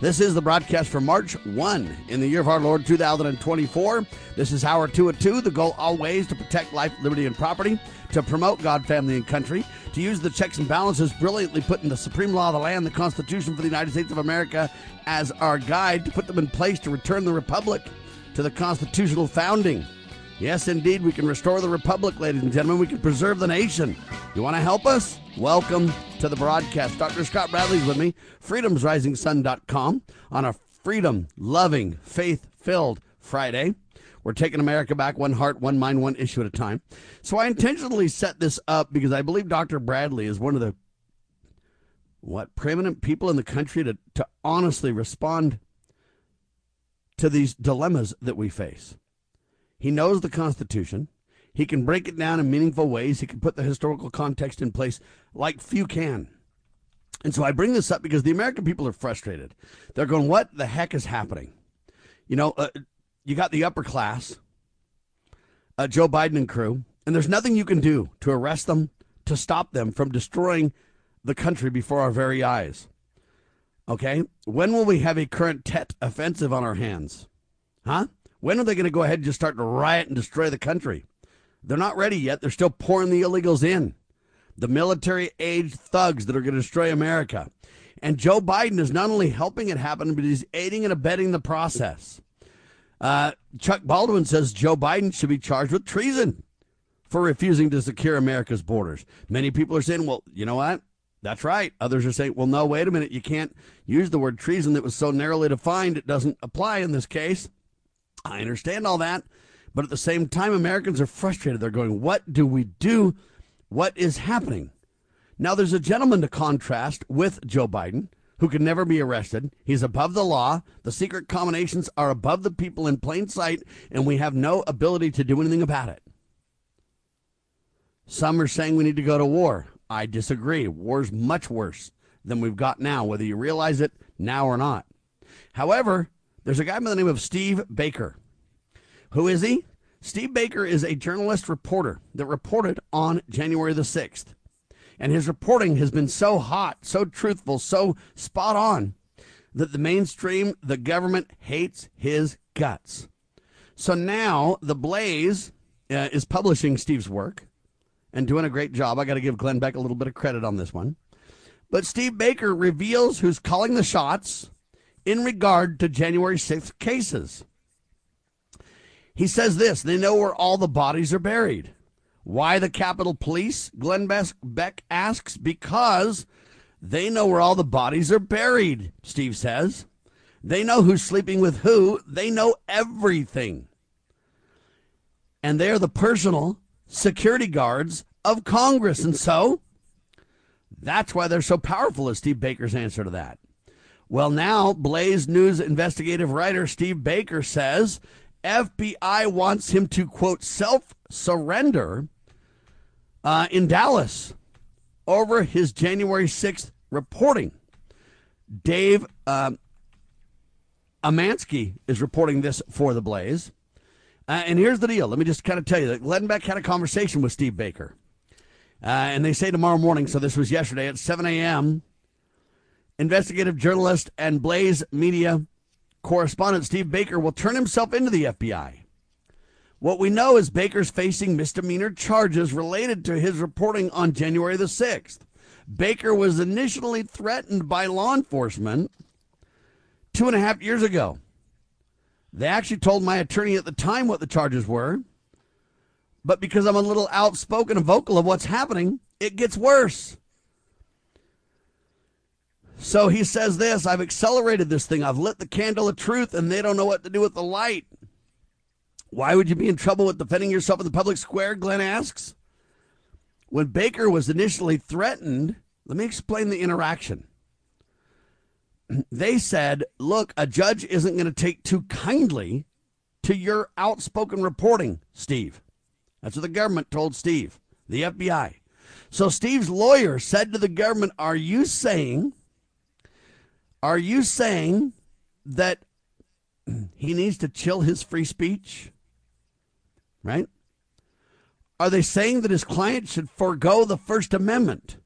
This is the broadcast for March 1 in the year of our Lord 2024. This is Hour 2 at 2. The goal always to protect life, liberty, and property, to promote God, family, and country, to use the checks and balances brilliantly put in the supreme law of the land, the Constitution for the United States of America, as our guide, to put them in place to return the Republic to the constitutional founding. Yes, indeed, we can restore the Republic, ladies and gentlemen. We can preserve the nation. You want to help us? Welcome to the broadcast. Dr. Scott Bradley's with me, freedomsrisingsun.com, on a freedom loving, faith filled Friday. We're taking America back one heart, one mind, one issue at a time. So I intentionally set this up because I believe Dr. Bradley is one of the what preeminent people in the country to, to honestly respond to these dilemmas that we face. He knows the Constitution. He can break it down in meaningful ways. He can put the historical context in place like few can. And so I bring this up because the American people are frustrated. They're going, what the heck is happening? You know, uh, you got the upper class, uh, Joe Biden and crew, and there's nothing you can do to arrest them, to stop them from destroying the country before our very eyes. Okay? When will we have a current Tet offensive on our hands? Huh? When are they going to go ahead and just start to riot and destroy the country? They're not ready yet. They're still pouring the illegals in. The military age thugs that are going to destroy America. And Joe Biden is not only helping it happen, but he's aiding and abetting the process. Uh, Chuck Baldwin says Joe Biden should be charged with treason for refusing to secure America's borders. Many people are saying, well, you know what? That's right. Others are saying, well, no, wait a minute. You can't use the word treason that was so narrowly defined. It doesn't apply in this case. I understand all that. But at the same time, Americans are frustrated. They're going, what do we do? What is happening? Now, there's a gentleman to contrast with Joe Biden who can never be arrested. He's above the law. The secret combinations are above the people in plain sight, and we have no ability to do anything about it. Some are saying we need to go to war. I disagree. War's much worse than we've got now, whether you realize it now or not. However, there's a guy by the name of Steve Baker. Who is he? Steve Baker is a journalist reporter that reported on January the 6th. And his reporting has been so hot, so truthful, so spot on that the mainstream, the government hates his guts. So now the Blaze uh, is publishing Steve's work and doing a great job. I got to give Glenn Beck a little bit of credit on this one. But Steve Baker reveals who's calling the shots in regard to January 6th cases. He says this they know where all the bodies are buried. Why the Capitol Police? Glenn Beck asks. Because they know where all the bodies are buried, Steve says. They know who's sleeping with who. They know everything. And they are the personal security guards of Congress. And so that's why they're so powerful, is Steve Baker's answer to that. Well, now Blaze News investigative writer Steve Baker says FBI wants him to, quote, self surrender uh, in Dallas over his January 6th reporting. Dave uh, Urbanski is reporting this for the Blaze. Uh, and here's the deal. Let me just kind of tell you that Glenn Beck had a conversation with Steve Baker. Uh, and they say tomorrow morning, so this was yesterday at 7 a.m. Investigative journalist and Blaze Media correspondent Steve Baker will turn himself into the FBI. What we know is Baker's facing misdemeanor charges related to his reporting on January the 6th. Baker was initially threatened by law enforcement two and a half years ago. They actually told my attorney at the time what the charges were. But because I'm a little outspoken and vocal of what's happening, it gets worse. So he says this I've accelerated this thing. I've lit the candle of truth, and they don't know what to do with the light. Why would you be in trouble with defending yourself in the public square? Glenn asks. When Baker was initially threatened, let me explain the interaction. They said, look, a judge isn't going to take too kindly to your outspoken reporting, Steve. That's what the government told Steve, the FBI. So Steve's lawyer said to the government, Are you saying, are you saying that he needs to chill his free speech? Right? Are they saying that his client should forego the First Amendment?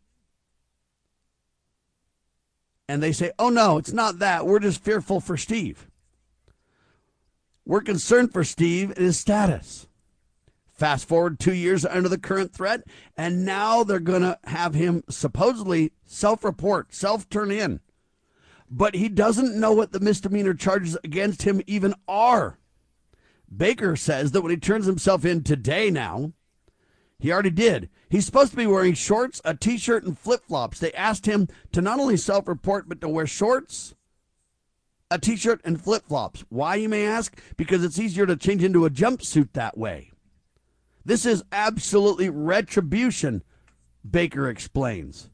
And they say, oh no, it's not that. We're just fearful for Steve. We're concerned for Steve and his status. Fast forward two years under the current threat, and now they're going to have him supposedly self report, self turn in. But he doesn't know what the misdemeanor charges against him even are. Baker says that when he turns himself in today now, he already did. He's supposed to be wearing shorts, a t shirt, and flip flops. They asked him to not only self report, but to wear shorts, a t shirt, and flip flops. Why, you may ask? Because it's easier to change into a jumpsuit that way. This is absolutely retribution, Baker explains.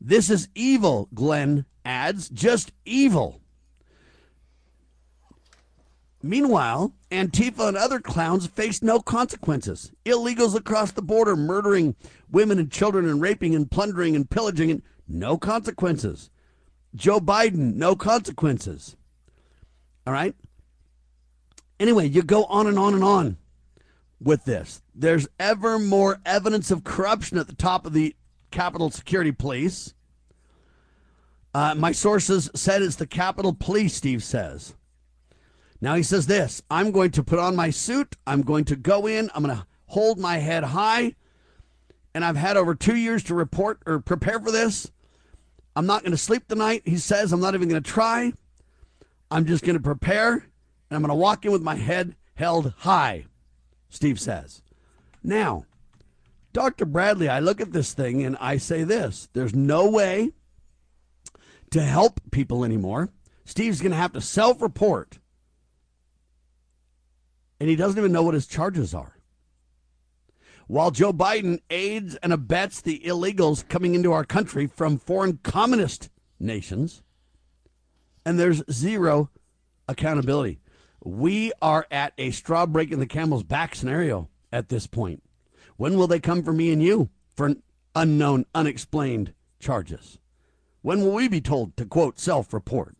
This is evil, Glenn adds, just evil. Meanwhile, Antifa and other clowns face no consequences. Illegals across the border murdering women and children and raping and plundering and pillaging and no consequences. Joe Biden, no consequences. All right? Anyway, you go on and on and on with this. There's ever more evidence of corruption at the top of the Capitol Security Police. Uh, my sources said it's the Capitol Police, Steve says. Now he says this I'm going to put on my suit. I'm going to go in. I'm going to hold my head high. And I've had over two years to report or prepare for this. I'm not going to sleep tonight. He says I'm not even going to try. I'm just going to prepare and I'm going to walk in with my head held high, Steve says. Now, Dr. Bradley, I look at this thing and I say this there's no way to help people anymore. Steve's going to have to self report and he doesn't even know what his charges are. While Joe Biden aids and abets the illegals coming into our country from foreign communist nations, and there's zero accountability. We are at a straw breaking the camel's back scenario at this point. When will they come for me and you for unknown, unexplained charges? When will we be told to quote self report?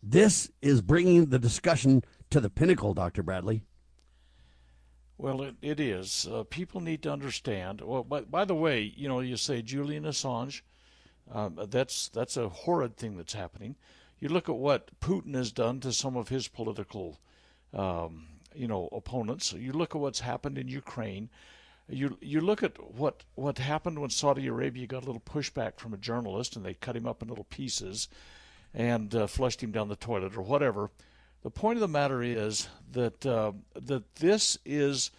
This is bringing the discussion to the pinnacle, Dr. Bradley. Well, it, it is. Uh, people need to understand. Well, by, by the way, you know, you say Julian Assange. Um, that's that's a horrid thing that's happening. You look at what Putin has done to some of his political, um, you know, opponents. You look at what's happened in Ukraine. You you look at what what happened when Saudi Arabia got a little pushback from a journalist and they cut him up in little pieces, and uh, flushed him down the toilet or whatever. The point of the matter is that uh, that this is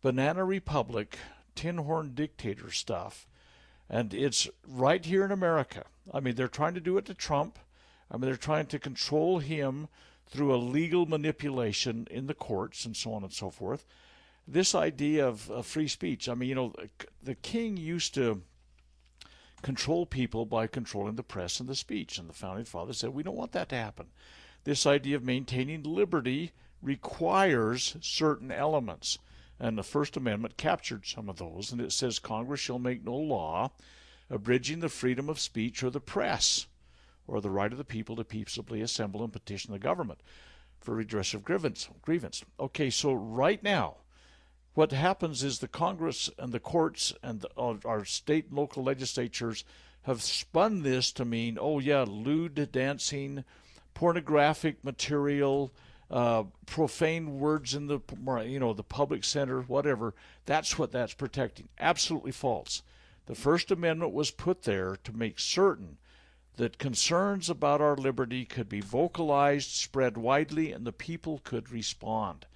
banana republic, tin horn dictator stuff, and it's right here in America. I mean, they're trying to do it to Trump. I mean, they're trying to control him through a legal manipulation in the courts and so on and so forth. This idea of, of free speech. I mean, you know, the king used to control people by controlling the press and the speech, and the founding fathers said we don't want that to happen this idea of maintaining liberty requires certain elements. And the First Amendment captured some of those, and it says Congress shall make no law abridging the freedom of speech or the press, or the right of the people to peaceably assemble and petition the government for redress of grievance. grievance. Okay, so right now, what happens is the Congress and the courts and the, uh, our state and local legislatures have spun this to mean, oh yeah, lewd dancing, pornographic material, uh, profane words in the you know the public center, whatever. That's what that's protecting. Absolutely false. The First Amendment was put there to make certain that concerns about our liberty could be vocalized, spread widely, and the people could respond.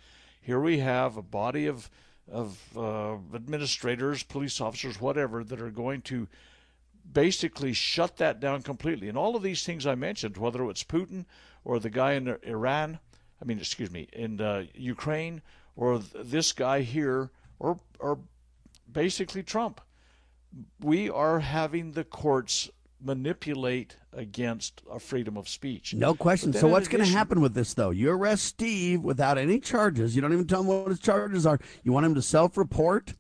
Here we have a body of of uh, administrators, police officers, whatever, that are going to basically shut that down completely. And all of these things I mentioned, whether it's Putin or the guy in Iran, I mean, excuse me, in uh, Ukraine, or this guy here, or or basically Trump, we are having the courts manipulate against a freedom of speech. No question. So what's going to happen with this though? You arrest Steve without any charges. You don't even tell him what his charges are. You want him to self-report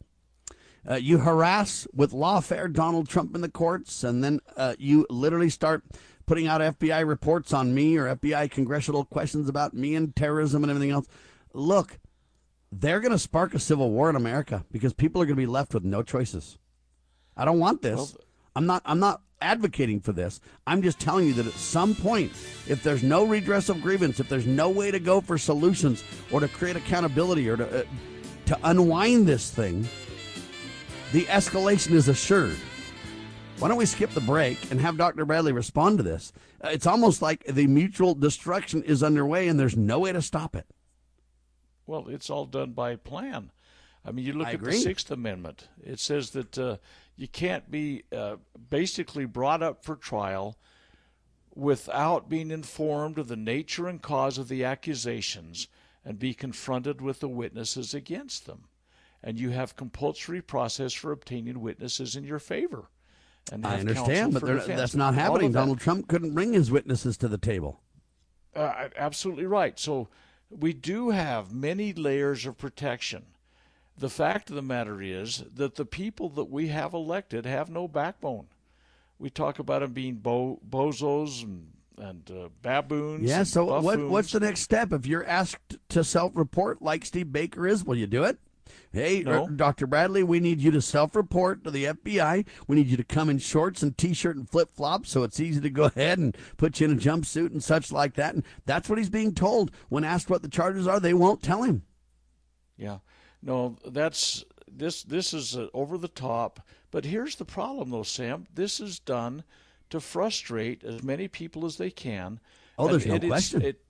Uh, you harass with lawfare Donald Trump in the courts, and then uh, you literally start putting out FBI reports on me or FBI congressional questions about me and terrorism and everything else. Look, they're going to spark a civil war in America because people are going to be left with no choices. I don't want this. Well, I'm not. I'm not advocating for this. I'm just telling you that at some point, if there's no redress of grievance, if there's no way to go for solutions or to create accountability or to uh, to unwind this thing, the escalation is assured. Why don't we skip the break and have Dr. Bradley respond to this? Uh, it's almost like the mutual destruction is underway and there's no way to stop it. Well, it's all done by plan. I mean, you look I at agree. the Sixth Amendment. It says that uh, you can't be uh, basically brought up for trial without being informed of the nature and cause of the accusations and be confronted with the witnesses against them. And you have compulsory process for obtaining witnesses in your favor. I understand, but that's not happening. Donald Trump couldn't bring his witnesses to the table. Uh, absolutely right. So we do have many layers of protection. The fact of the matter is that the people that we have elected have no backbone. We talk about them being bo- bozos and, and uh, baboons. Yeah. So what, what's the next step if you're asked to self-report like Steve Baker is? Will you do it? Hey, no. Dr. Bradley, we need you to self report to the FBI. We need you to come in shorts and t shirt and flip flops so it's easy to go ahead and put you in a jumpsuit and such like that. And that's what he's being told. When asked what the charges are, they won't tell him. Yeah. No, that's this this is uh, over the top. But here's the problem though, Sam. This is done to frustrate as many people as they can. Oh, there's and no question. It,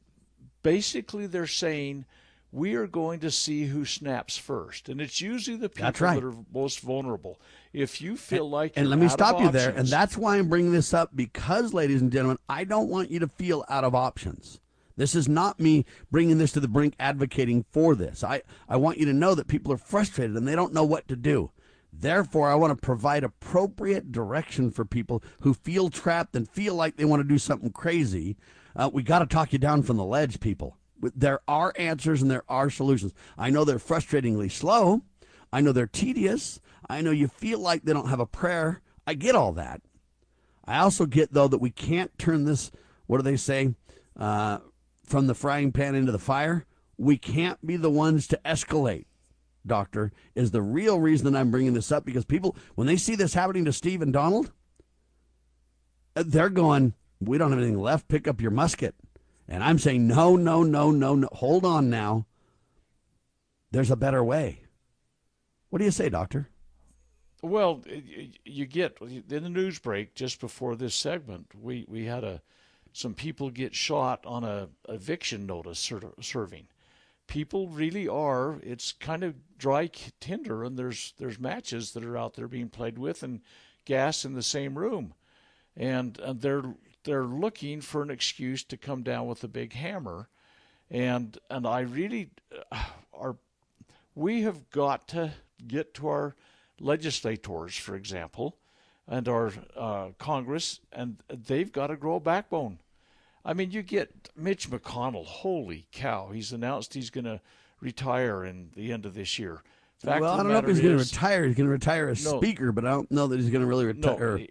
basically they're saying we are going to see who snaps first. And it's usually the people right. that are most vulnerable. If you feel and, like And let me stop you options, there. And that's why I'm bringing this up because, ladies and gentlemen, I don't want you to feel out of options. This is not me bringing this to the brink advocating for this. I, I want you to know that people are frustrated and they don't know what to do. Therefore, I want to provide appropriate direction for people who feel trapped and feel like they want to do something crazy. Uh, we got to talk you down from the ledge, people there are answers and there are solutions. I know they're frustratingly slow. I know they're tedious. I know you feel like they don't have a prayer. I get all that. I also get, though, that we can't turn this, what do they say, uh, from the frying pan into the fire. We can't be the ones to escalate, Doctor, is the real reason that I'm bringing this up because people, when they see this happening to Steve and Donald, they're going, we don't have anything left. Pick up your musket. And I'm saying, no, no, no, no, no. Hold on now. There's a better way. What do you say, Doctor? Well, you get in the news break just before this segment, we, we had a some people get shot on a eviction notice serving. People really are. It's kind of dry tinder, and there's there's matches that are out there being played with, and gas in the same room, and, and they're they're looking for an excuse to come down with a big hammer, and and I really uh, are. We have got to get to our legislators, for example, and our uh, Congress, and they've got to grow a backbone. I mean, you get Mitch McConnell. Holy cow! He's announced he's going to retire in the end of this year. Fact well, I don't know if he's going to retire. He's going to retire as no, speaker, but I don't know that he's going to really retire. No,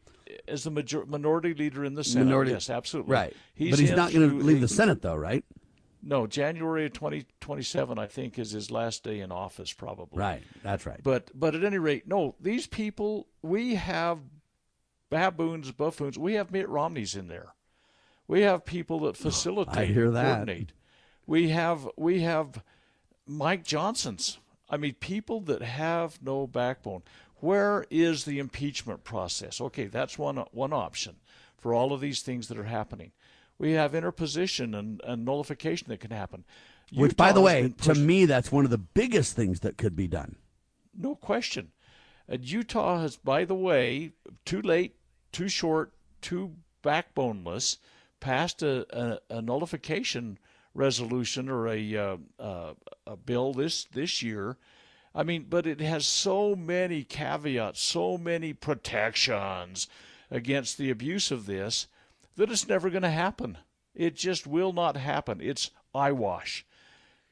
as the major, minority leader in the Senate. Minority, yes, absolutely. Right. He's but he's not going to leave the Senate, though, right? No, January of 2027, I think, is his last day in office, probably. Right. That's right. But but at any rate, no, these people, we have baboons, buffoons. We have Mitt Romneys in there. We have people that oh, facilitate, I hear that. coordinate. We have we have Mike Johnson's. I mean, people that have no backbone. Where is the impeachment process? Okay, that's one one option for all of these things that are happening. We have interposition and, and nullification that can happen. Which, by the way, to me, that's one of the biggest things that could be done. No question. And Utah has, by the way, too late, too short, too backboneless, passed a, a, a nullification resolution or a, uh, uh, a bill this this year I mean, but it has so many caveats, so many protections against the abuse of this that it's never going to happen. It just will not happen. It's eyewash.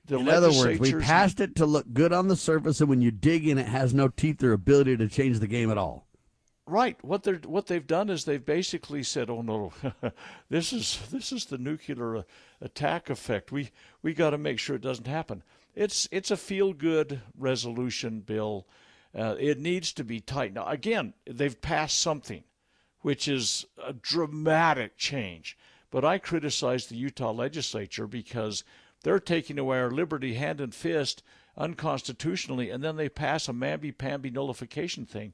The in other words, we passed it to look good on the surface, and when you dig in, it has no teeth or ability to change the game at all. Right. What they're what they've done is they've basically said, "Oh no, this is this is the nuclear uh, attack effect. We we got to make sure it doesn't happen." It's it's a feel good resolution bill. Uh, it needs to be tight. Now again, they've passed something, which is a dramatic change. But I criticize the Utah legislature because they're taking away our liberty hand and fist unconstitutionally, and then they pass a mamby-pamby nullification thing.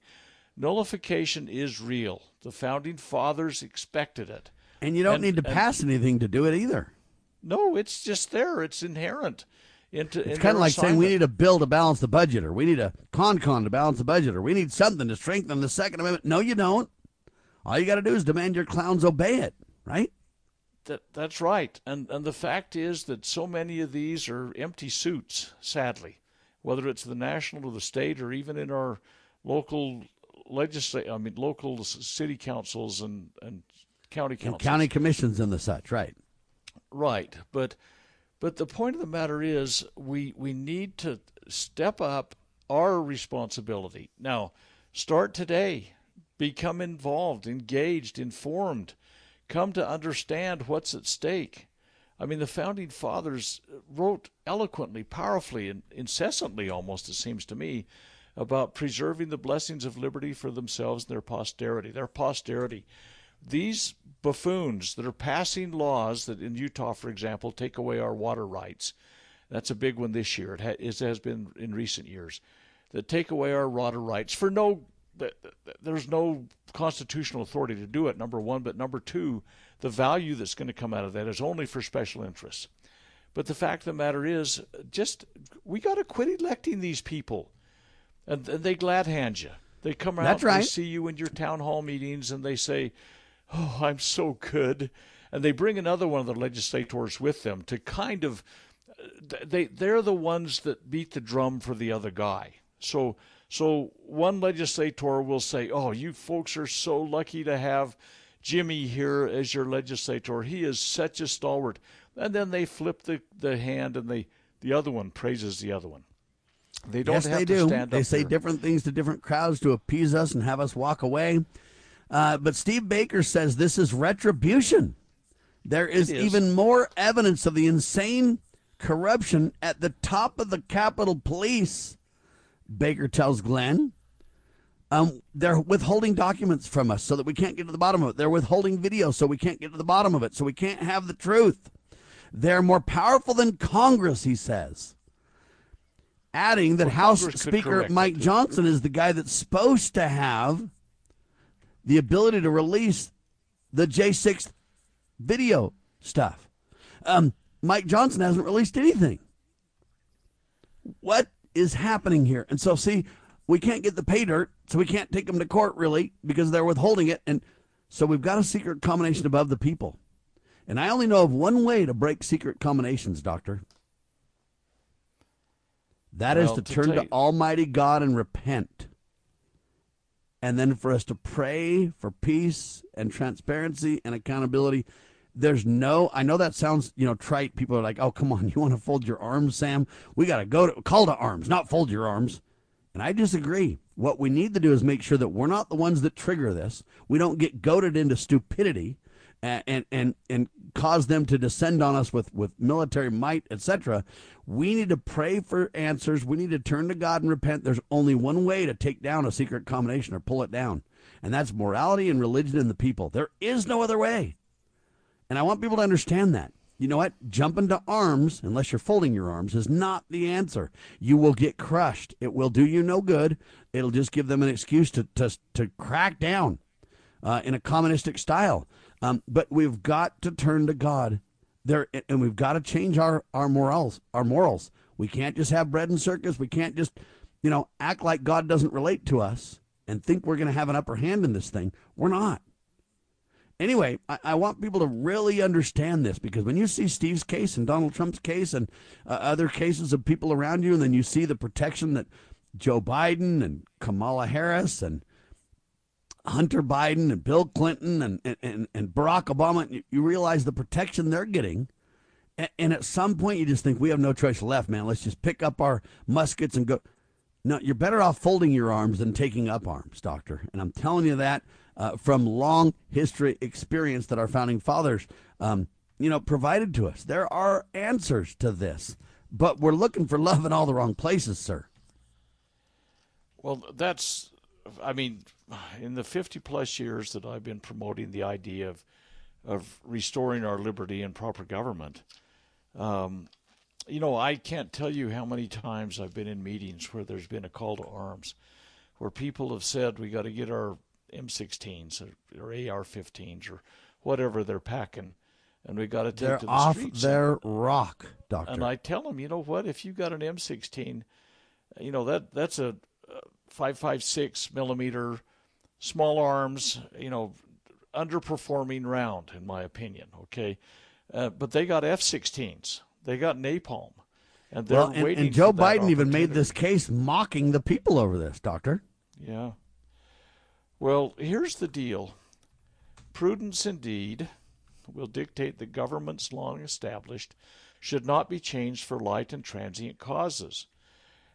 Nullification is real. The founding fathers expected it. And you don't And- need to and- pass anything to do it either. No, it's just there. It's inherent. Into It's kind of like saying we need a bill to balance the budget, or we need a con-con to balance the budget, or we need something to strengthen the Second Amendment. No, you don't. All you got to do is demand your clowns obey it, right? That, that's right. And and the fact is that so many of these are empty suits, sadly. Whether it's the national or the state or even in our local legislate I mean local city councils and, and county And county commissions and the such, right? Right, but but the point of the matter is we we need to step up our responsibility. Now, start today. Become involved, engaged, informed. Come to understand what's at stake. I mean, the founding fathers wrote eloquently, powerfully, and incessantly almost, it seems to me, about preserving the blessings of liberty for themselves and their posterity. Their posterity. These buffoons that are passing laws that in Utah, for example, take away our water rights. That's a big one this year. It, ha- it has been in recent years. That take away our water rights for no. th- th- There's no constitutional authority to do it. Number one, but number two, the value that's going to come out of that is only for special interests. But the fact of the matter is, just we got to quit electing these people, and, they glad hand you. They come out, That's they see you in your town hall meetings, and they say, "Oh, I'm so good," and they bring another one of the legislators with them to kind of uh, they they're the ones that beat the drum for the other guy. So so one legislator will say, "Oh, you folks are so lucky to have Jimmy here as your legislator. He is such a stalwart." And then they flip the the hand, and they the other one praises the other one. They don't yes, have they to do. They say there. different things to different crowds to appease us and have us walk away. Uh, but Steve Baker says this is retribution. There is, is. even more evidence of the insane corruption at the top of the Capitol Police. Baker tells Glenn. Um, they're withholding documents from us so that we can't get to the bottom of it. They're withholding video so we can't get to the bottom of it, so we can't have the truth. They're more powerful than Congress, he says. Adding that Well, House Speaker Mike it. Johnson is the guy that's supposed to have the ability to release the J6 video stuff. Um, Mike Johnson hasn't released anything. What is happening here? And so, see, we can't get the pay dirt, so we can't take them to court really because they're withholding it. And so we've got a secret combination above the people. And I only know of one way to break secret combinations, Doctor. That is Well, to to turn to Almighty God and repent. And then for us to pray for peace and transparency and accountability. There's no, I know that sounds, you know, trite. People are like, oh, come on, you want to fold your arms, Sam? We got to go to call to arms, not fold your arms. And I disagree. What we need to do is make sure that we're not the ones that trigger this. We don't get goaded into stupidity and and and, and cause them to descend on us with, with military might, etc. We need to pray for answers. We need to turn to God and repent. There's only one way to take down a secret combination or pull it down, and that's morality and religion in the people. There is no other way. And I want people to understand that. You know what? Jumping to arms, unless you're folding your arms, is not the answer. You will get crushed. It will do you no good. It'll just give them an excuse to to, to crack down uh, in a communistic style. Um, but we've got to turn to God there, and we've got to change our our morals. Our morals. We can't just have bread and circus. We can't just, you know, act like God doesn't relate to us and think we're going to have an upper hand in this thing. We're not. Anyway, I, I want people to really understand this because when you see Steve's case and Donald Trump's case and uh, other cases of people around you, and then you see the protection that Joe Biden and Kamala Harris and Hunter Biden and Bill Clinton and, and, and, Barack Obama, you, you realize the protection they're getting And at some point, you just think we have no choice left, man. Let's just pick up our muskets and go. No, you're better off folding your arms than taking up arms, doctor. And I'm telling you that uh, from long history experience that our founding fathers, um, you know, provided to us. There are answers to this, but we're looking for love in all the wrong places, sir. Well, that's, I mean, in the 50 plus years that I've been promoting the idea of, of restoring our liberty and proper government, um, you know, I can't tell you how many times I've been in meetings where there's been a call to arms, where people have said we got to get our M16s or, or AR-15s or whatever they're packing, and we got to take they're to the off streets. their rock, doctor. And I tell them, you know what? If you've got an M16, you know that that's a five five six millimeter, small arms, you know, underperforming round in my opinion. Okay, uh, but they got F16s. They got napalm, and they're well, and, waiting. and Joe Biden even made this case mocking the people over this, doctor. Yeah. Well, here's the deal. Prudence indeed will dictate the governments long established should not be changed for light and transient causes.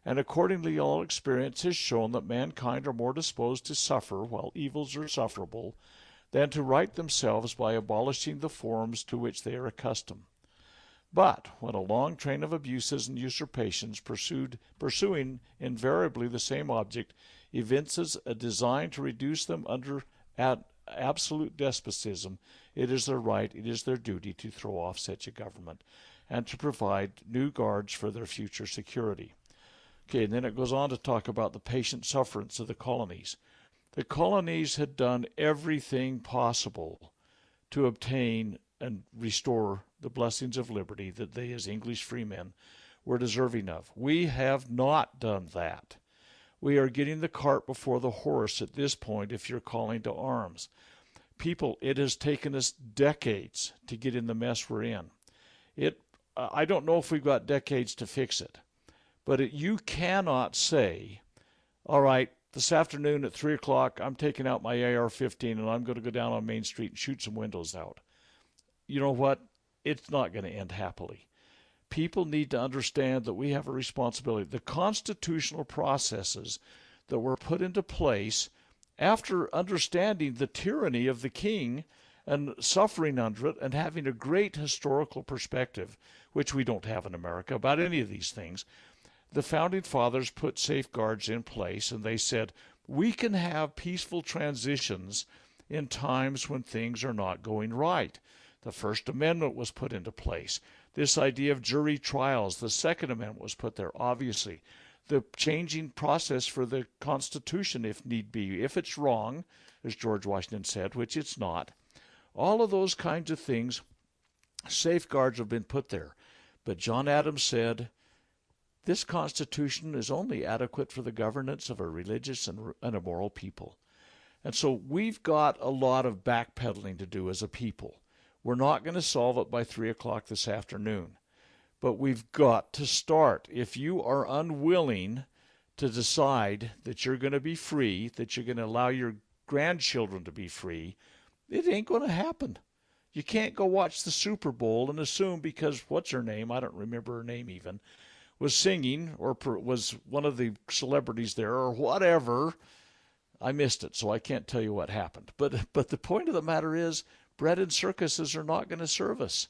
And accordingly, all experience has shown that mankind are more disposed to suffer while evils are sufferable than to right themselves by abolishing the forms to which they are accustomed. But when a long train of abuses and usurpations pursued, pursuing invariably the same object evinces a design to reduce them under at absolute despotism, it is their right, it is their duty to throw off such a government and to provide new guards for their future security. Okay, and then it goes on to talk about the patient sufferance of the colonies. The colonies had done everything possible to obtain and restore the blessings of liberty that they, as English freemen, were deserving of. We have not done that. We are getting the cart before the horse at this point if you're calling to arms. People, it has taken us decades to get in the mess we're in. It, I don't know if we've got decades to fix it, but it, you cannot say, all right, this afternoon at 3 o'clock, I'm taking out my AR 15 and I'm going to go down on Main Street and shoot some windows out. You know what? It's not going to end happily. People need to understand that we have a responsibility. The constitutional processes that were put into place after understanding the tyranny of the king and suffering under it and having a great historical perspective, which we don't have in America about any of these things, the founding fathers put safeguards in place and they said, we can have peaceful transitions in times when things are not going right. The First Amendment was put into place. This idea of jury trials, the Second Amendment was put there, obviously. The changing process for the Constitution, if need be, if it's wrong, as George Washington said, which it's not. All of those kinds of things, safeguards have been put there. But John Adams said, this Constitution is only adequate for the governance of a religious and, and a moral people. And so we've got a lot of backpedaling to do as a people. We're not going to solve it by 3 o'clock this afternoon. But we've got to start. If you are unwilling to decide that you're going to be free, that you're going to allow your grandchildren to be free, it ain't going to happen. You can't go watch the Super Bowl and assume because what's her name? I don't remember her name even was singing or was one of the celebrities there or whatever. I missed it, so I can't tell you what happened. But but the point of the matter is, bread and circuses are not going to serve us.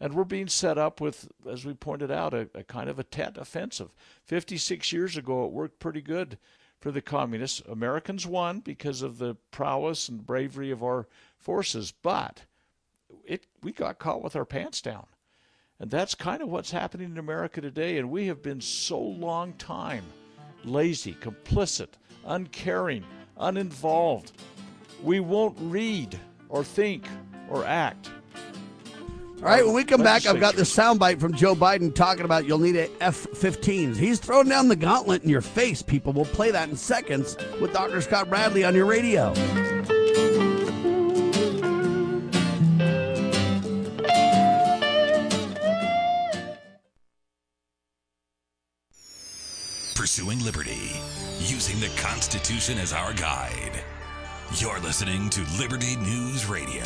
And we're being set up with, as we pointed out, a, a kind of a Tet offensive. 56 years ago, it worked pretty good for the communists. Americans won because of the prowess and bravery of our forces, but it we got caught with our pants down. And that's kind of what's happening in America today. And we have been so long time lazy, complicit, uncaring, uninvolved. We won't read or think or act. All right, when we come back, I've got this soundbite from Joe Biden talking about you'll need a F-15s. He's throwing down the gauntlet in your face, people. We'll play that in seconds with Dr. Scott Bradley on your radio. Pursuing liberty, using the Constitution as our guide. You're listening to Liberty News Radio.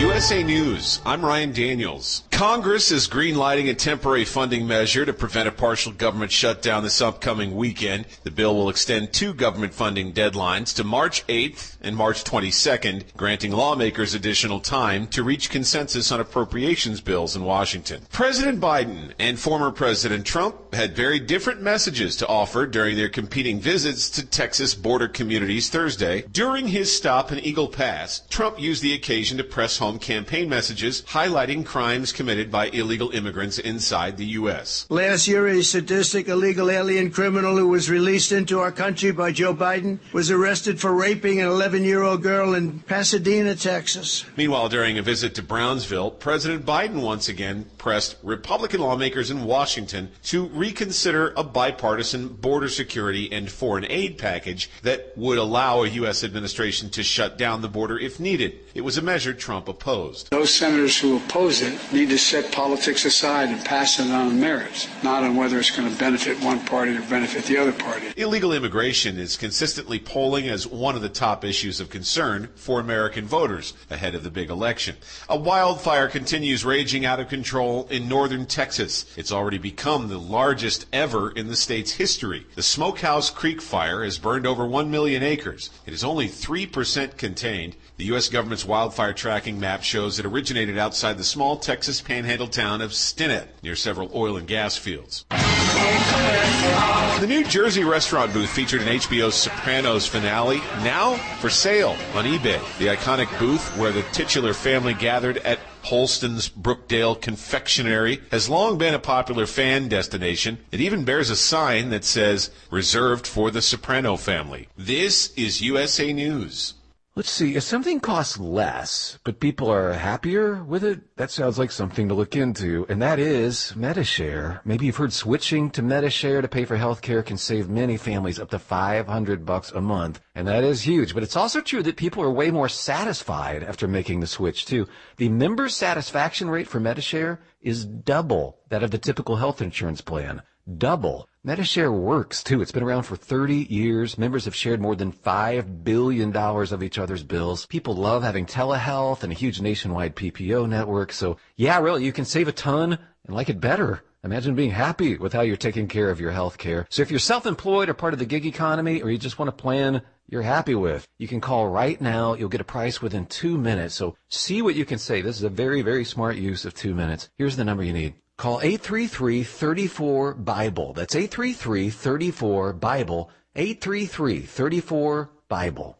USA News, I'm Ryan Daniels. Congress is greenlighting a temporary funding measure to prevent a partial government shutdown this upcoming weekend. The bill will extend two government funding deadlines to March 8th and March 22nd, granting lawmakers additional time to reach consensus on appropriations bills in Washington. President Biden and former President Trump had very different messages to offer during their competing visits to Texas border communities Thursday. During his stop in Eagle Pass, Trump used the occasion to press home campaign messages highlighting crimes committed committed by illegal immigrants inside the U.S. Last year, a sadistic illegal alien criminal who was released into our country by Joe Biden was arrested for raping an 11 year old girl in Pasadena, Texas. Meanwhile, during a visit to Brownsville, President Biden once again pressed Republican lawmakers in Washington to reconsider a bipartisan border security and foreign aid package that would allow a U.S. administration to shut down the border if needed. It was a measure Trump opposed. Those senators who oppose it need to set politics aside and pass it on merits, not on whether it's going to benefit one party or benefit the other party. Illegal immigration is consistently polling as one of the top issues of concern for American voters ahead of the big election. A wildfire continues raging out of control in northern Texas. It's already become the largest ever in the state's history. The Smokehouse Creek fire has burned over 1 million acres. It is only 3% contained. The U.S. government's wildfire tracking map shows it originated outside the small Texas panhandle town of Stinnett, near several oil and gas fields. The New Jersey restaurant booth featured in HBO's Sopranos finale, now for sale on eBay. The iconic booth where the titular family gathered at Holsten's Brookdale Confectionery has long been a popular fan destination. It even bears a sign that says, reserved for the Soprano family. This is USA News. Let's see, if something costs less, but people are happier with it, that sounds like something to look into, and that is Medi-Share. Maybe you've heard switching to Medi-Share to pay for healthcare can save many families up to 500 bucks a month, and that is huge. But it's also true that people are way more satisfied after making the switch too. The member satisfaction rate for Medi-Share is double that of the typical health insurance plan. Double. Medi-Share works too. It's been around for 30 years. Members have shared more than $5 billion of each other's bills. People love having telehealth and a huge nationwide PPO network. So yeah, really, you can save a ton and like it better. Imagine being happy with how you're taking care of your health care. So if you're self-employed or part of the gig economy or you just want a plan you're happy with, you can call right now. You'll get a price within two minutes. So see what you can save. This is a very, very smart use of two minutes. Here's the number you need. Call 833-34-BIBLE. That's 833-34-BIBLE. 833-34-BIBLE.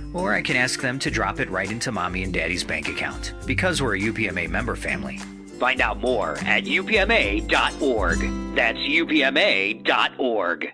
Or I can ask them to drop it right into mommy and daddy's bank account, because we're a UPMA member family. Find out more at upma.org. That's upma.org.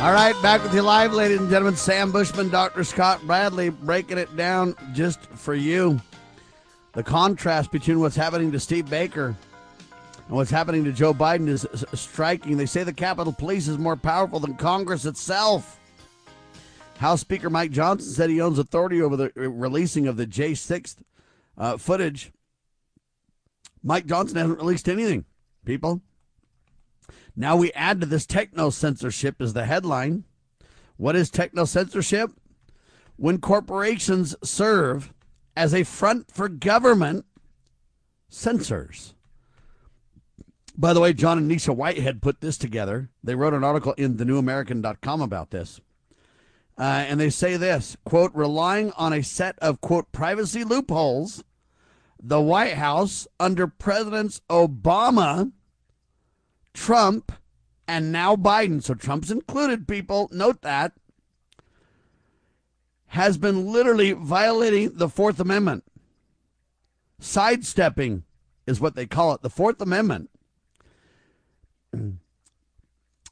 All right, back with you live, ladies and gentlemen. Sam Bushman, Dr. Scott Bradley, breaking it down just for you. The contrast between what's happening to Steve Baker and what's happening to Joe Biden is striking. They say the Capitol Police is more powerful than Congress itself. House Speaker Mike Johnson said he owns authority over the releasing of the J6 uh, footage. Mike Johnson hasn't released anything, people. Now we add to this techno censorship is the headline. What is techno censorship? When corporations serve as a front for government censors. By the way, John and Nisha Whitehead put this together. They wrote an article in thenewamerican.com about this. Uh, and they say this quote, relying on a set of, quote, privacy loopholes, the White House under Presidents Obama Trump, and now Biden, so Trump's included, people, note that, has been literally violating the Fourth Amendment. Sidestepping is what they call it, the Fourth Amendment.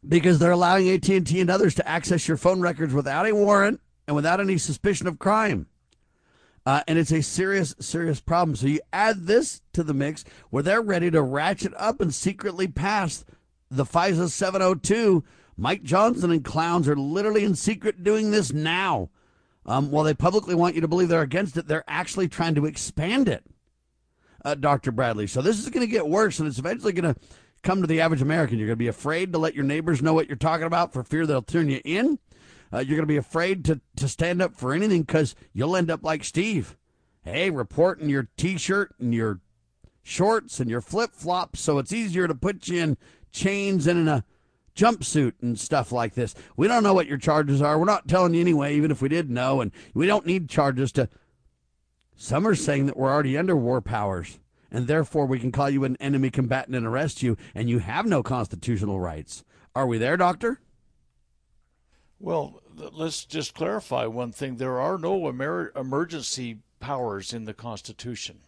because they're allowing AT&T and others to access your phone records without a warrant and without any suspicion of crime. Uh, and it's a serious, serious problem. So you add this to the mix where they're ready to ratchet up and secretly pass the FISA 702. Mike Johnson and clowns are literally in secret doing this now. Um, while they publicly want you to believe they're against it, they're actually trying to expand it, uh, Dr. Bradley. So this is going to get worse, and it's eventually going to come to the average American. You're going to be afraid to let your neighbors know what you're talking about for fear they'll turn you in. Uh, you're going to be afraid to, to stand up for anything because you'll end up like Steve. Hey, reporting your t shirt and your shorts and your flip flops so it's easier to put you in chains and in a jumpsuit and stuff like this. We don't know what your charges are. We're not telling you anyway, even if we did know, and we don't need charges to. Some are saying that we're already under war powers, and therefore we can call you an enemy combatant and arrest you, and you have no constitutional rights. Are we there, Doctor? Well, let's just clarify one thing. There are no emer- emergency powers in the Constitution.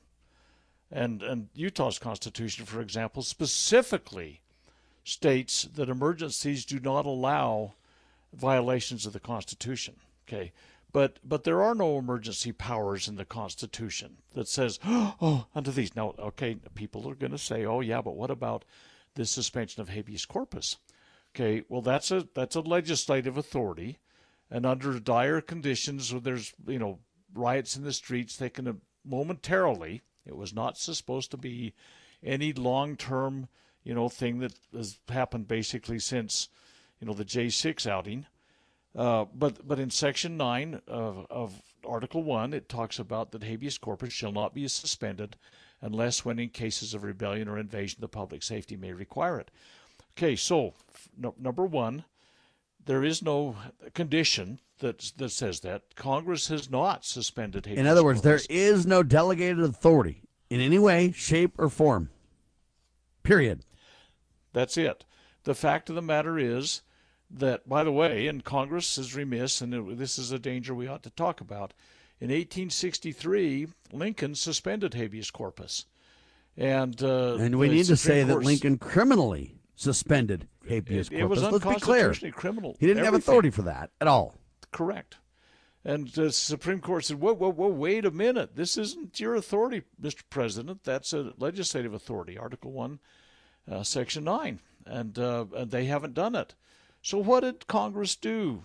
And, and Utah's Constitution, for example, specifically states that emergencies do not allow violations of the Constitution. Okay. But but there are no emergency powers in the Constitution that says, oh, under these. Now, okay, people are going to say, oh yeah, but what about this suspension of habeas corpus? Okay, well that's a that's a legislative authority, and under dire conditions where there's you know riots in the streets, they can uh, momentarily. It was not supposed to be any long-term you know thing that has happened basically since you know the J6 outing. Uh, but but in section nine of, of Article one, it talks about that habeas corpus shall not be suspended unless when in cases of rebellion or invasion the public safety may require it. Okay, so no, number one, there is no condition that that says that Congress has not suspended habeas. In other words, corpus. there is no delegated authority in any way, shape, or form. Period. That's it. The fact of the matter is that, by the way, and Congress is remiss, and it, this is a danger we ought to talk about. In 1863, Lincoln suspended habeas corpus, and uh, and we need to say that Lincoln criminally suspended habeas it, corpus. it was Let's be clear. unconstitutionally criminal. He didn't have authority for that at all. Correct. And the Supreme Court said, whoa, whoa, whoa, wait a minute. This isn't your authority, Mr. President. That's a legislative authority, Article 1, uh, Section 9. And, uh, and they haven't done it. So what did Congress do?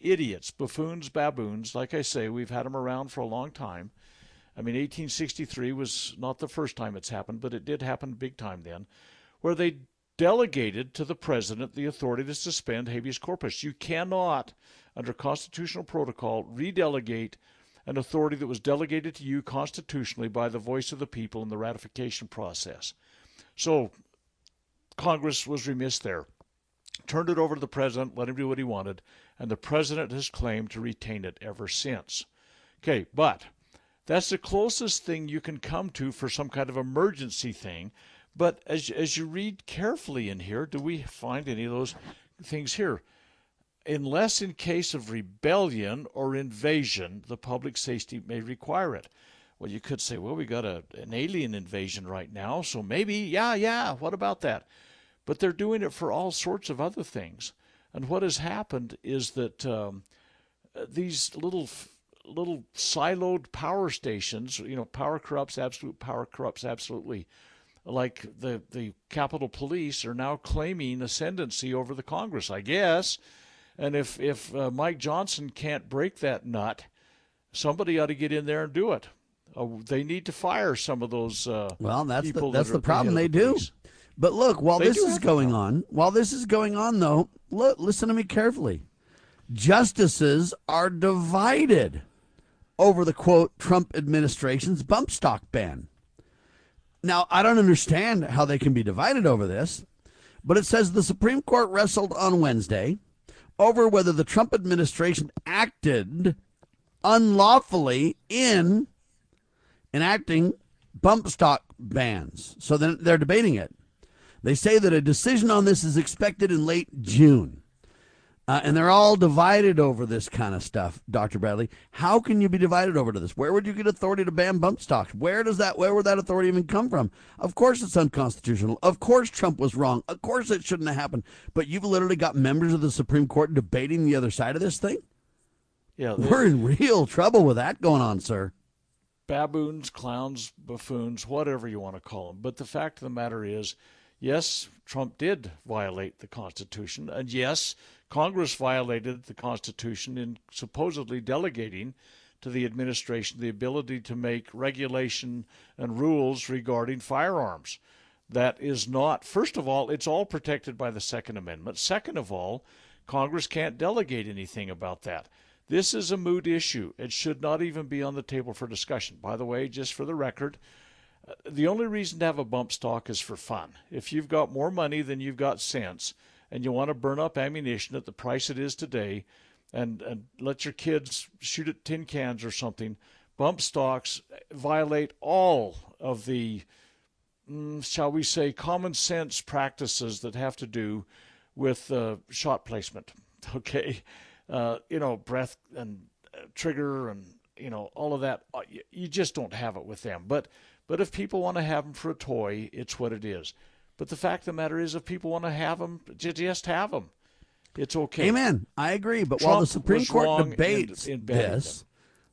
Idiots, buffoons, baboons. Like I say, we've had them around for a long time. I mean, 1863 was not the first time it's happened, but it did happen big time then, where they delegated to the president the authority to suspend habeas corpus. You cannot, under constitutional protocol, redelegate an authority that was delegated to you constitutionally by the voice of the people in the ratification process. So Congress was remiss there. Turned it over to the president, let him do what he wanted, and the president has claimed to retain it ever since. Okay, but that's the closest thing you can come to for some kind of emergency thing. But as as you read carefully in here, do we find any of those things here? Unless in case of rebellion or invasion, the public safety may require it. Well, you could say, well, we got a, an alien invasion right now, so maybe, yeah, yeah, what about that? But they're doing it for all sorts of other things. And what has happened is that um, these little little siloed power stations, you know, power corrupts, absolute power corrupts absolutely. Like the the Capitol Police are now claiming ascendancy over the Congress, I guess. And if if uh, Mike Johnson can't break that nut, somebody ought to get in there and do it. Uh, they need to fire some of those. Uh, well, that's the, that's that the problem. They the do. But look, while They this is going on, while this is going on, though, look, listen to me carefully. Justices are divided over the quote Trump administration's bump stock ban. Now, I don't understand how they can be divided over this, but it says the Supreme Court wrestled on Wednesday over whether the Trump administration acted unlawfully in enacting bump stock bans. So then they're debating it. They say that a decision on this is expected in late June. Uh, and they're all divided over this kind of stuff, Dr. Bradley. How can you be divided over to this? Where would you get authority to ban bump stocks? Where does that where would that authority even come from? Of course it's unconstitutional. Of course Trump was wrong. Of course it shouldn't have happened. But you've literally got members of the Supreme Court debating the other side of this thing? Yeah, We're in real trouble with that going on, sir. baboons, clowns, buffoons, whatever you want to call them. But the fact of the matter is, yes, Trump did violate the Constitution, and yes, Congress violated the Constitution in supposedly delegating to the administration the ability to make regulation and rules regarding firearms. That is not, first of all, it's all protected by the Second Amendment. Second of all, Congress can't delegate anything about that. This is a moot issue. It should not even be on the table for discussion. By the way, just for the record, the only reason to have a bump stock is for fun. If you've got more money than you've got sense and you want to burn up ammunition at the price it is today and, and let your kids shoot at tin cans or something, bump stocks violate all of the, mm, shall we say, common sense practices that have to do with uh, shot placement. Okay uh, you know, breath and uh, trigger and you know all of that. Uh, you, you just don't have it with them. But but if people want to have them for a toy, it's what it is. But the fact of the matter is, if people want to have them, just have them. It's okay. Amen. I agree. But while the Supreme Court in- debates in banning this,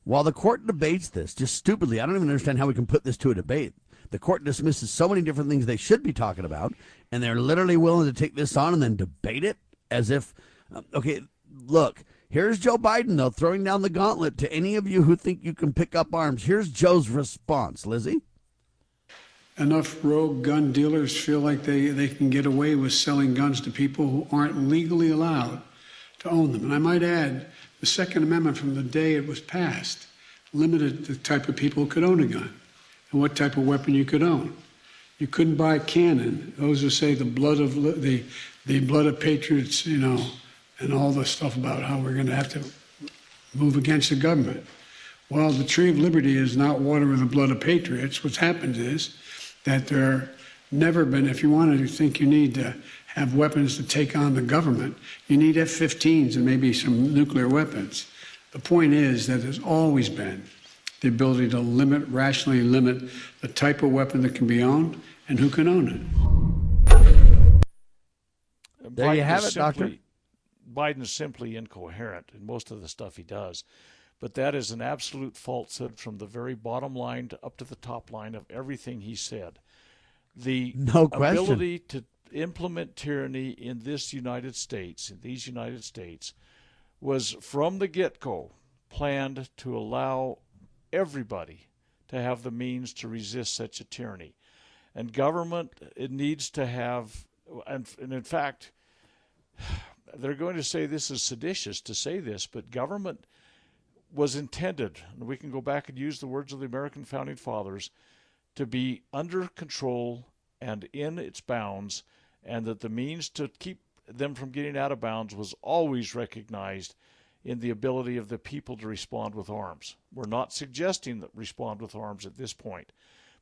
while the court debates this, just stupidly, I don't even understand how we can put this to a debate. The court dismisses so many different things they should be talking about, and they're literally willing to take this on and then debate it as if, uh, okay, look, here's Joe Biden, though, throwing down the gauntlet to any of you who think you can pick up arms. Here's Joe's response, Lizzie. Enough rogue gun dealers feel like they, they can get away with selling guns to people who aren't legally allowed to own them. And I might add, the Second Amendment from the day it was passed limited the type of people who could own a gun and what type of weapon you could own. You couldn't buy a cannon. Those who say the blood of the the blood of patriots, you know, and all the stuff about how we're going to have to move against the government. Well, the tree of liberty is not water with the blood of patriots. What's happened is that there never been, if you want to think you need to have weapons to take on the government, you need F 15s and maybe some nuclear weapons. The point is that there's always been the ability to limit, rationally limit the type of weapon that can be owned and who can own it. There you have is it, Doctor. Biden's simply incoherent in most of the stuff he does. But that is an absolute falsehood from the very bottom line to up to the top line of everything he said. The No question. ability to implement tyranny in this United States, in these United States, was from the get go planned to allow everybody to have the means to resist such a tyranny. And government, it needs to have, and, and in fact, they're going to say this is seditious to say this, but government was intended, and we can go back and use the words of the American founding fathers, to be under control and in its bounds, and that the means to keep them from getting out of bounds was always recognized in the ability of the people to respond with arms. We're not suggesting that respond with arms at this point.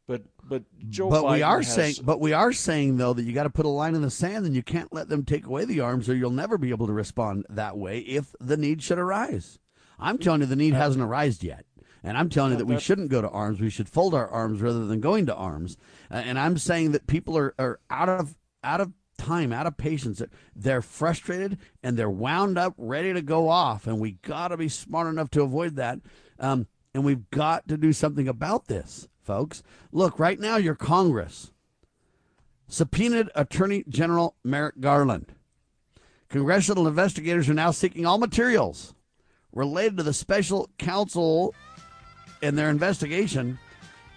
But but Joe but we are has- saying, but we are saying though that you got to put a line in the sand, and you can't let them take away the arms, or you'll never be able to respond that way if the need should arise. I'm telling you, the need hasn't arisen yet, and I'm telling you that we shouldn't go to arms. We should fold our arms rather than going to arms. Uh, and I'm saying that people are, are out of out of time, out of patience. They're frustrated and they're wound up, ready to go off. And we got to be smart enough to avoid that. Um, and we've got to do something about this, folks. Look, right now, your Congress subpoenaed Attorney General Merrick Garland. Congressional investigators are now seeking all materials related to the special counsel and their investigation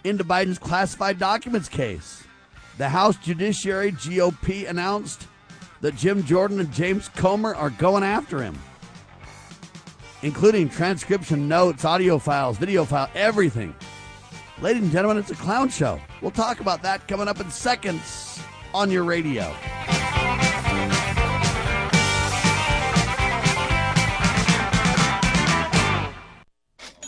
into Biden's classified documents case. The House Judiciary GOP announced that Jim Jordan and James Comer are going after him, including transcription notes, audio files, video file, everything. Ladies and gentlemen, it's a clown show. We'll talk about that coming up in seconds on your radio.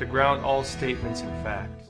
to ground all statements in fact.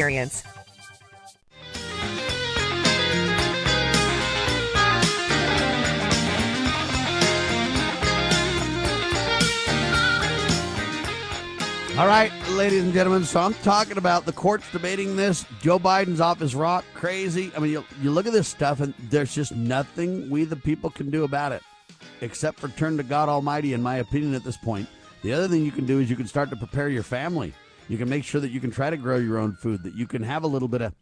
All right, ladies and gentlemen. So I'm talking about the courts debating this. Joe Biden's off his rock, crazy. I mean, you, you look at this stuff, and there's just nothing we the people can do about it, except for turn to God Almighty. In my opinion, at this point, the other thing you can do is you can start to prepare your family. You can make sure that you can try to grow your own food. That you can have a little bit of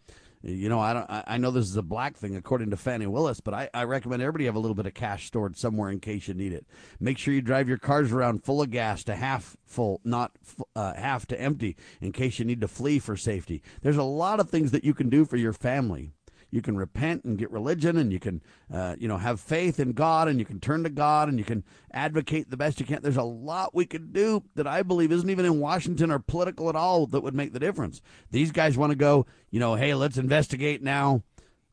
you know, I don't. I know this is a black thing according to Fani Willis, but I, I recommend everybody have a little bit of cash stored somewhere in case you need it. Make sure you drive your cars around full of gas to half full, not uh, half to empty, in case you need to flee for safety. There's a lot of things that you can do for your family you can repent and get religion and you can uh, you know have faith in god and you can turn to god and you can advocate the best you can. There's a lot we could do that i believe isn't even in washington or political at all that would make the difference. These guys want to go you know hey let's investigate now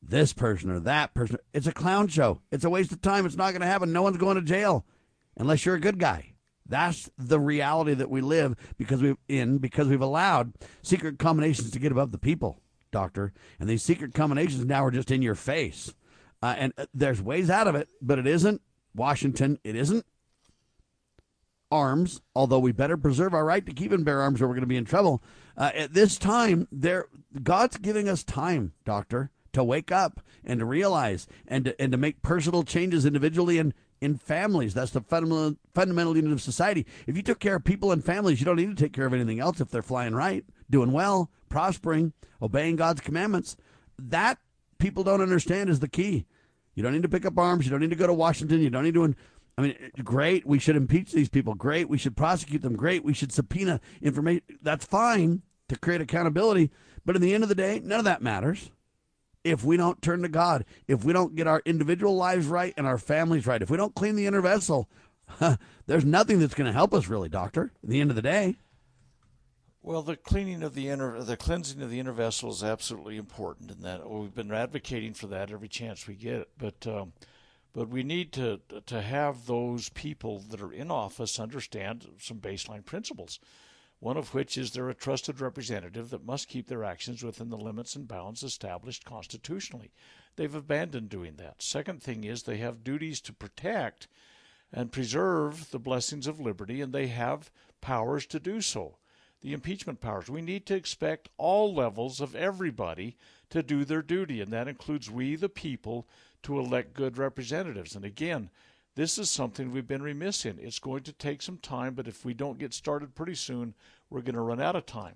this person or that person. It's a clown show. It's a waste of time. It's not going to happen. No one's going to jail unless you're a good guy. That's the reality that we live because we've in because we've allowed secret combinations to get above the people doctor. And these secret combinations now are just in your face. Uh, and uh, there's ways out of it, but it isn't Washington. It isn't arms, although we better preserve our right to keep and bear arms or we're going to be in trouble. Uh, at this time, there, God's giving us time, doctor, to wake up and to realize and to, and to make personal changes individually and in families. That's the fundamental, fundamental unit of society. If you took care of people and families, you don't need to take care of anything else if they're flying right, doing well, prospering, obeying God's commandments. That people don't understand is the key. You don't need to pick up arms. You don't need to go to Washington. You don't need to. I mean, great. We should impeach these people. Great. We should prosecute them. Great. We should subpoena information. That's fine to create accountability. But in the end of the day, none of that matters if we don't turn to God, if we don't get our individual lives right and our families right, if we don't clean the inner vessel, there's nothing that's going to help us really, doctor. At the end of the day. Well, the cleaning of the inner, the cleansing of the inner vessel is absolutely important, and that we've been advocating for that every chance we get. But, um, but we need to to have those people that are in office understand some baseline principles. One of which is they're a trusted representative that must keep their actions within the limits and bounds established constitutionally. They've abandoned doing that. Second thing is they have duties to protect and preserve the blessings of liberty, and they have powers to do so. The impeachment powers. We need to expect all levels of everybody to do their duty, and that includes we, the people, to elect good representatives. And again, this is something we've been remiss in. It's going to take some time, but if we don't get started pretty soon, we're going to run out of time.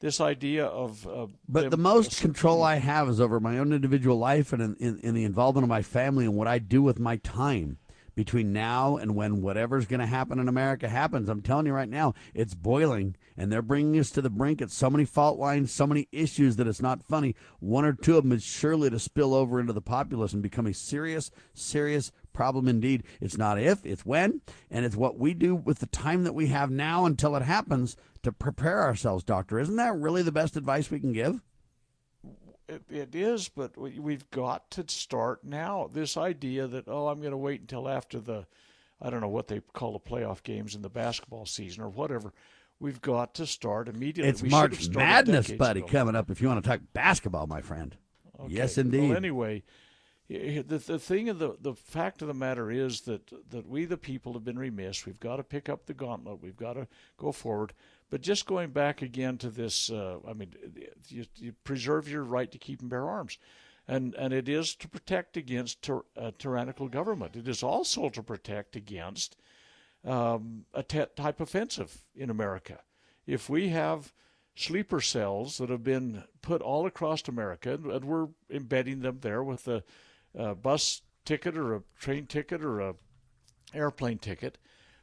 This idea of. Uh, but the most control I have is over my own individual life and in, in, in the involvement of my family and what I do with my time between now and when whatever's going to happen in America happens. I'm telling you right now, it's boiling, and they're bringing us to the brink at so many fault lines, so many issues that it's not funny. One or two of them is surely to spill over into the populace and become a serious, serious problem indeed. It's not if, it's when, and it's what we do with the time that we have now until it happens to prepare ourselves, Doctor. Isn't that really the best advice we can give? It, it is, but we've got to start now. This idea that oh, I'm going to wait until after the, I don't know what they call the playoff games in the basketball season or whatever. We've got to start immediately. It's we March Madness, buddy, ago. coming up. If you want to talk basketball, my friend. Okay. Yes, indeed. Well, anyway, the the thing of the the fact of the matter is that that we the people have been remiss. We've got to pick up the gauntlet. We've got to go forward. But just going back again to this, uh, I mean, you, you, preserve your right to keep and bear arms. And, and it is to protect against a tyrannical government. It is also to protect against um, a t- type offensive in America. If we have sleeper cells that have been put all across America, and we're embedding them there with a, a bus ticket or a train ticket or a airplane ticket,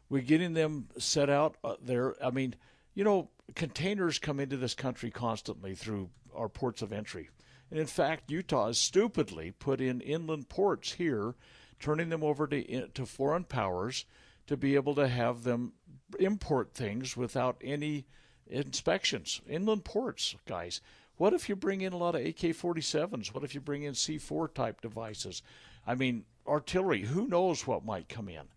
we're getting them set out uh, there. I mean, you know, containers come into this country constantly through our ports of entry. And in fact, Utah has stupidly put in inland ports here, turning them over to, to foreign powers to be able to have them import things without any inspections. Inland ports, guys. What if you bring in a lot of AK 47s? What if you bring in C 4 type devices? I mean, artillery, who knows what might come in?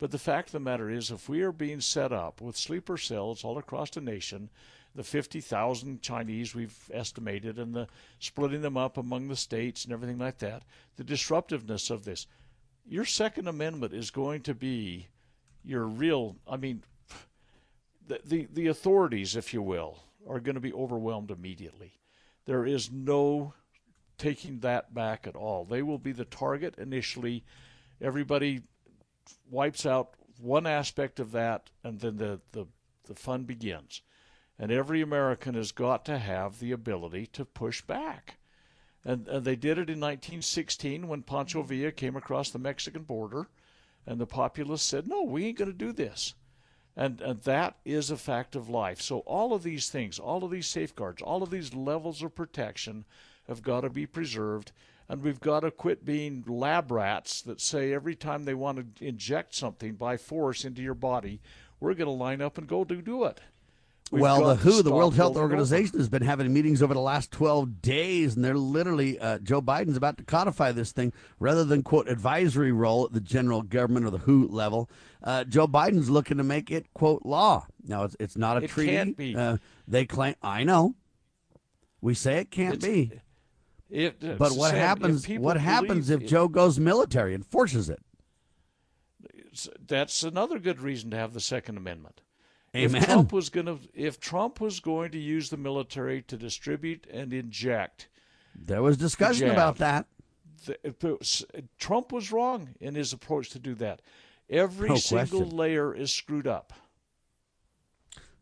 But the fact of the matter is, if we are being set up with sleeper cells all across the nation, the 50,000 Chinese we've estimated, and the splitting them up among the states and everything like that, the disruptiveness of this, your Second Amendment is going to be your real. I mean, the the, the authorities, if you will, are going to be overwhelmed immediately. There is no taking that back at all. They will be the target initially. Everybody wipes out one aspect of that, and then the, the, the fun begins. And every American has got to have the ability to push back. And, and they did it in 1916 when Pancho mm-hmm. Villa came across the Mexican border, and the populace said, No, we ain't going to do this. And, and that is a fact of life. So, all of these things, all of these safeguards, all of these levels of protection have got to be preserved and we've got to quit being lab rats that say every time they want to inject something by force into your body, we're going to line up and go to do it. We've well, the WHO, the World Health Organization, has been having meetings over the last 12 days, and they're literally, uh, Joe Biden's about to codify this thing rather than, quote, advisory role at the general government or the WHO level. Uh, Joe Biden's looking to make it, quote, law. Now, it's, it's not a it treaty. Can't be. Uh, they claim, I know. We say it can't it's, be. If, uh, but what Sam, happens? If what happens if Joe goes military and forces it? That's another good reason to have the Second Amendment. Amen. If Trump was going to, if Trump was going to use the military to distribute and inject, there was discussion about that. The, uh, Trump was wrong in his approach to do that. Every no single question. layer is screwed up.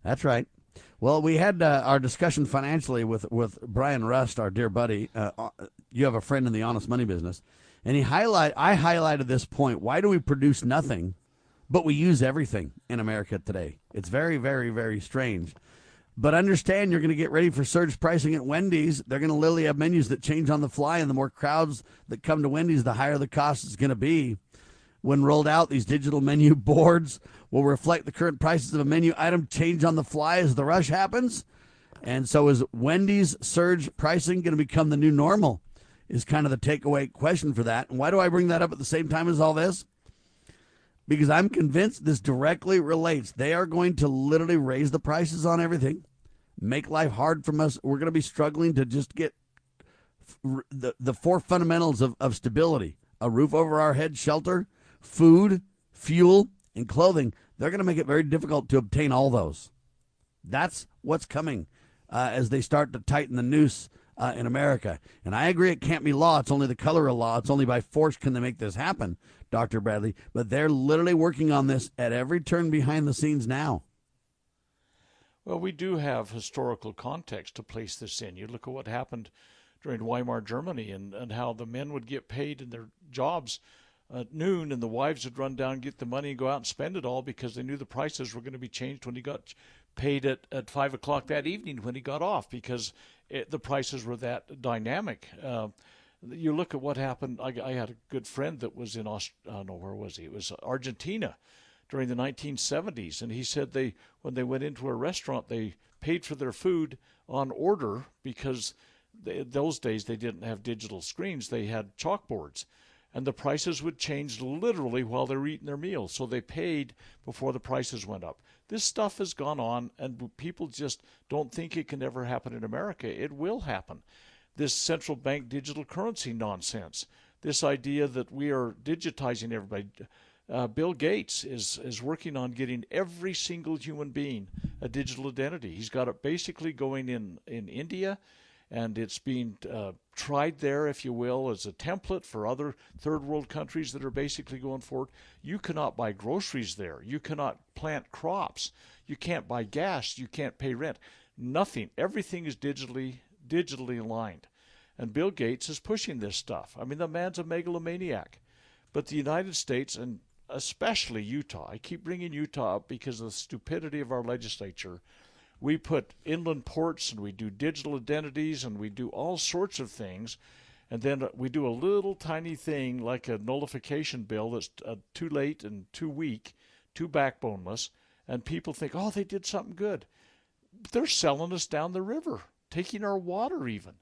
That's right. Well, we had uh, our discussion financially with, with Brian Rust, our dear buddy. Uh, uh, you have a friend in the honest money business, and he highlight. I highlighted this point. Why do we produce nothing, but we use everything in America today? It's very, very, very strange. But understand, you're going to get ready for surge pricing at Wendy's. They're going to literally have menus that change on the fly, and the more crowds that come to Wendy's, the higher the cost is going to be. When rolled out, these digital menu boards will reflect the current prices of a menu item change on the fly as the rush happens. And so is Wendy's surge pricing going to become the new normal? Is kind of the takeaway question for that. And why do I bring that up at the same time as all this? Because I'm convinced this directly relates. They are going to literally raise the prices on everything, make life hard for us. We're going to be struggling to just get the, the four fundamentals of, of stability a roof over our head, shelter, food, fuel, and clothing. They're going to make it very difficult to obtain all those. That's what's coming uh, as they start to tighten the noose uh, in America. And I agree it can't be law. It's only the color of law. It's only by force can they make this happen, Dr. Bradley. But they're literally working on this at every turn behind the scenes now. Well, we do have historical context to place this in. You look at what happened during Weimar Germany and, and how the men would get paid in their jobs at noon and the wives would run down get the money and go out and spend it all because they knew the prices were going to be changed when he got paid at, at 5 o'clock that evening when he got off because it, the prices were that dynamic. Uh, you look at what happened. I, I, had a good friend that was in Aust- uh, no, where was he? It was Argentina during the 1970s, and he said they when they went into a restaurant they paid for their food on order because they, those days they didn't have digital screens; they had chalkboards, and the prices would change literally while they're eating their meal. So they paid before the prices went up. This stuff has gone on, and people just don't think it can ever happen in America. It will happen. This central bank digital currency nonsense, this idea that we are digitizing everybody. Uh, Bill Gates is is working on getting every single human being a digital identity. He's got it basically going in in India and it's being uh, tried there, if you will, as a template for other third world countries that are basically going forward. You cannot buy groceries there. You cannot plant crops. You can't buy gas. You can't pay rent. Nothing. Everything is digitally digitally aligned. And Bill Gates is pushing this stuff. I mean, the man's a megalomaniac. But the United States and especially Utah, I keep bringing Utah up because of the stupidity of our legislature we put inland ports and we do digital identities and we do all sorts of things. And then we do a little tiny thing like a nullification bill that's uh, too late and too weak, too backboneless. And people think, oh, they did something good. They're selling us down the river, taking our water even.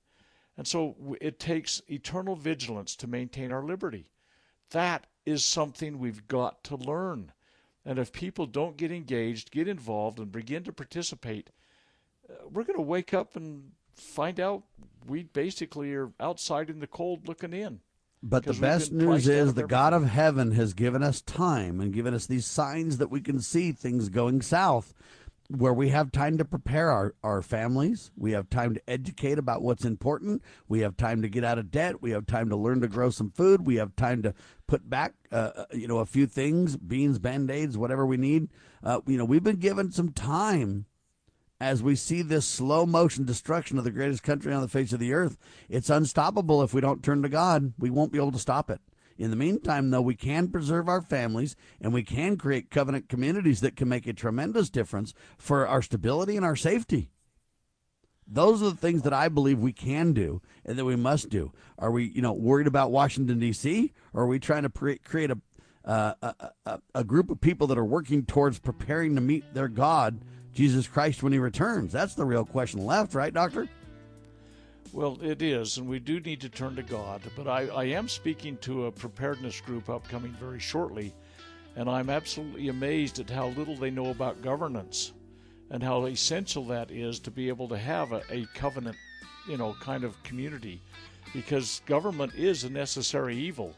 And so it takes eternal vigilance to maintain our liberty. That is something we've got to learn. And if people don't get engaged, get involved, and begin to participate, uh, we're going to wake up and find out we basically are outside in the cold looking in. But the best news is the God of heaven has given us time and given us these signs that we can see things going south where we have time to prepare our, our families. We have time to educate about what's important. We have time to get out of debt. We have time to learn to grow some food. We have time to put back, uh, uh you know, a few things, beans, band-aids, whatever we need. Uh, you know, we've been given some time as we see this slow motion destruction of the greatest country on the face of the earth. It's unstoppable if we don't turn to God. We won't be able to stop it. In the meantime, though, we can preserve our families and we can create covenant communities that can make a tremendous difference for our stability and our safety. Those are the things that I believe we can do and that we must do. Are we, you know, worried about Washington D.C. or are we trying to pre- create a, uh, a, a, a group of people that are working towards preparing to meet their God, Jesus Christ, when He returns? That's the real question left, right, Doctor? Well, it is, and we do need to turn to God. But I, I am speaking to a preparedness group upcoming very shortly, and I'm absolutely amazed at how little they know about governance and how essential that is to be able to have a, a covenant, you know, kind of community. Because government is a necessary evil.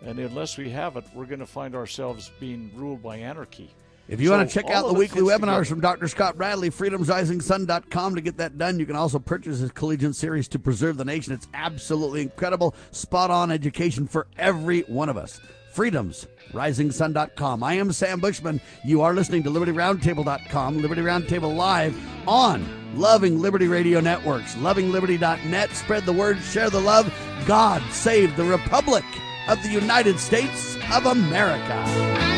And unless we have it, we're going to find ourselves being ruled by anarchy. If you so want to check out the weekly webinars together. from Dr. Scott Bradley, freedomsrisingsun.com to get that done. You can also purchase his collegiate series to preserve the nation. It's absolutely incredible, spot on education for every one of us. Freedomsrisingsun.com. I am Sam Bushman. You are listening to LibertyRoundtable.com, Liberty Roundtable Live on Loving Liberty Radio Networks, lovingliberty.net. Spread the word, share the love. God save the Republic of the United States of America.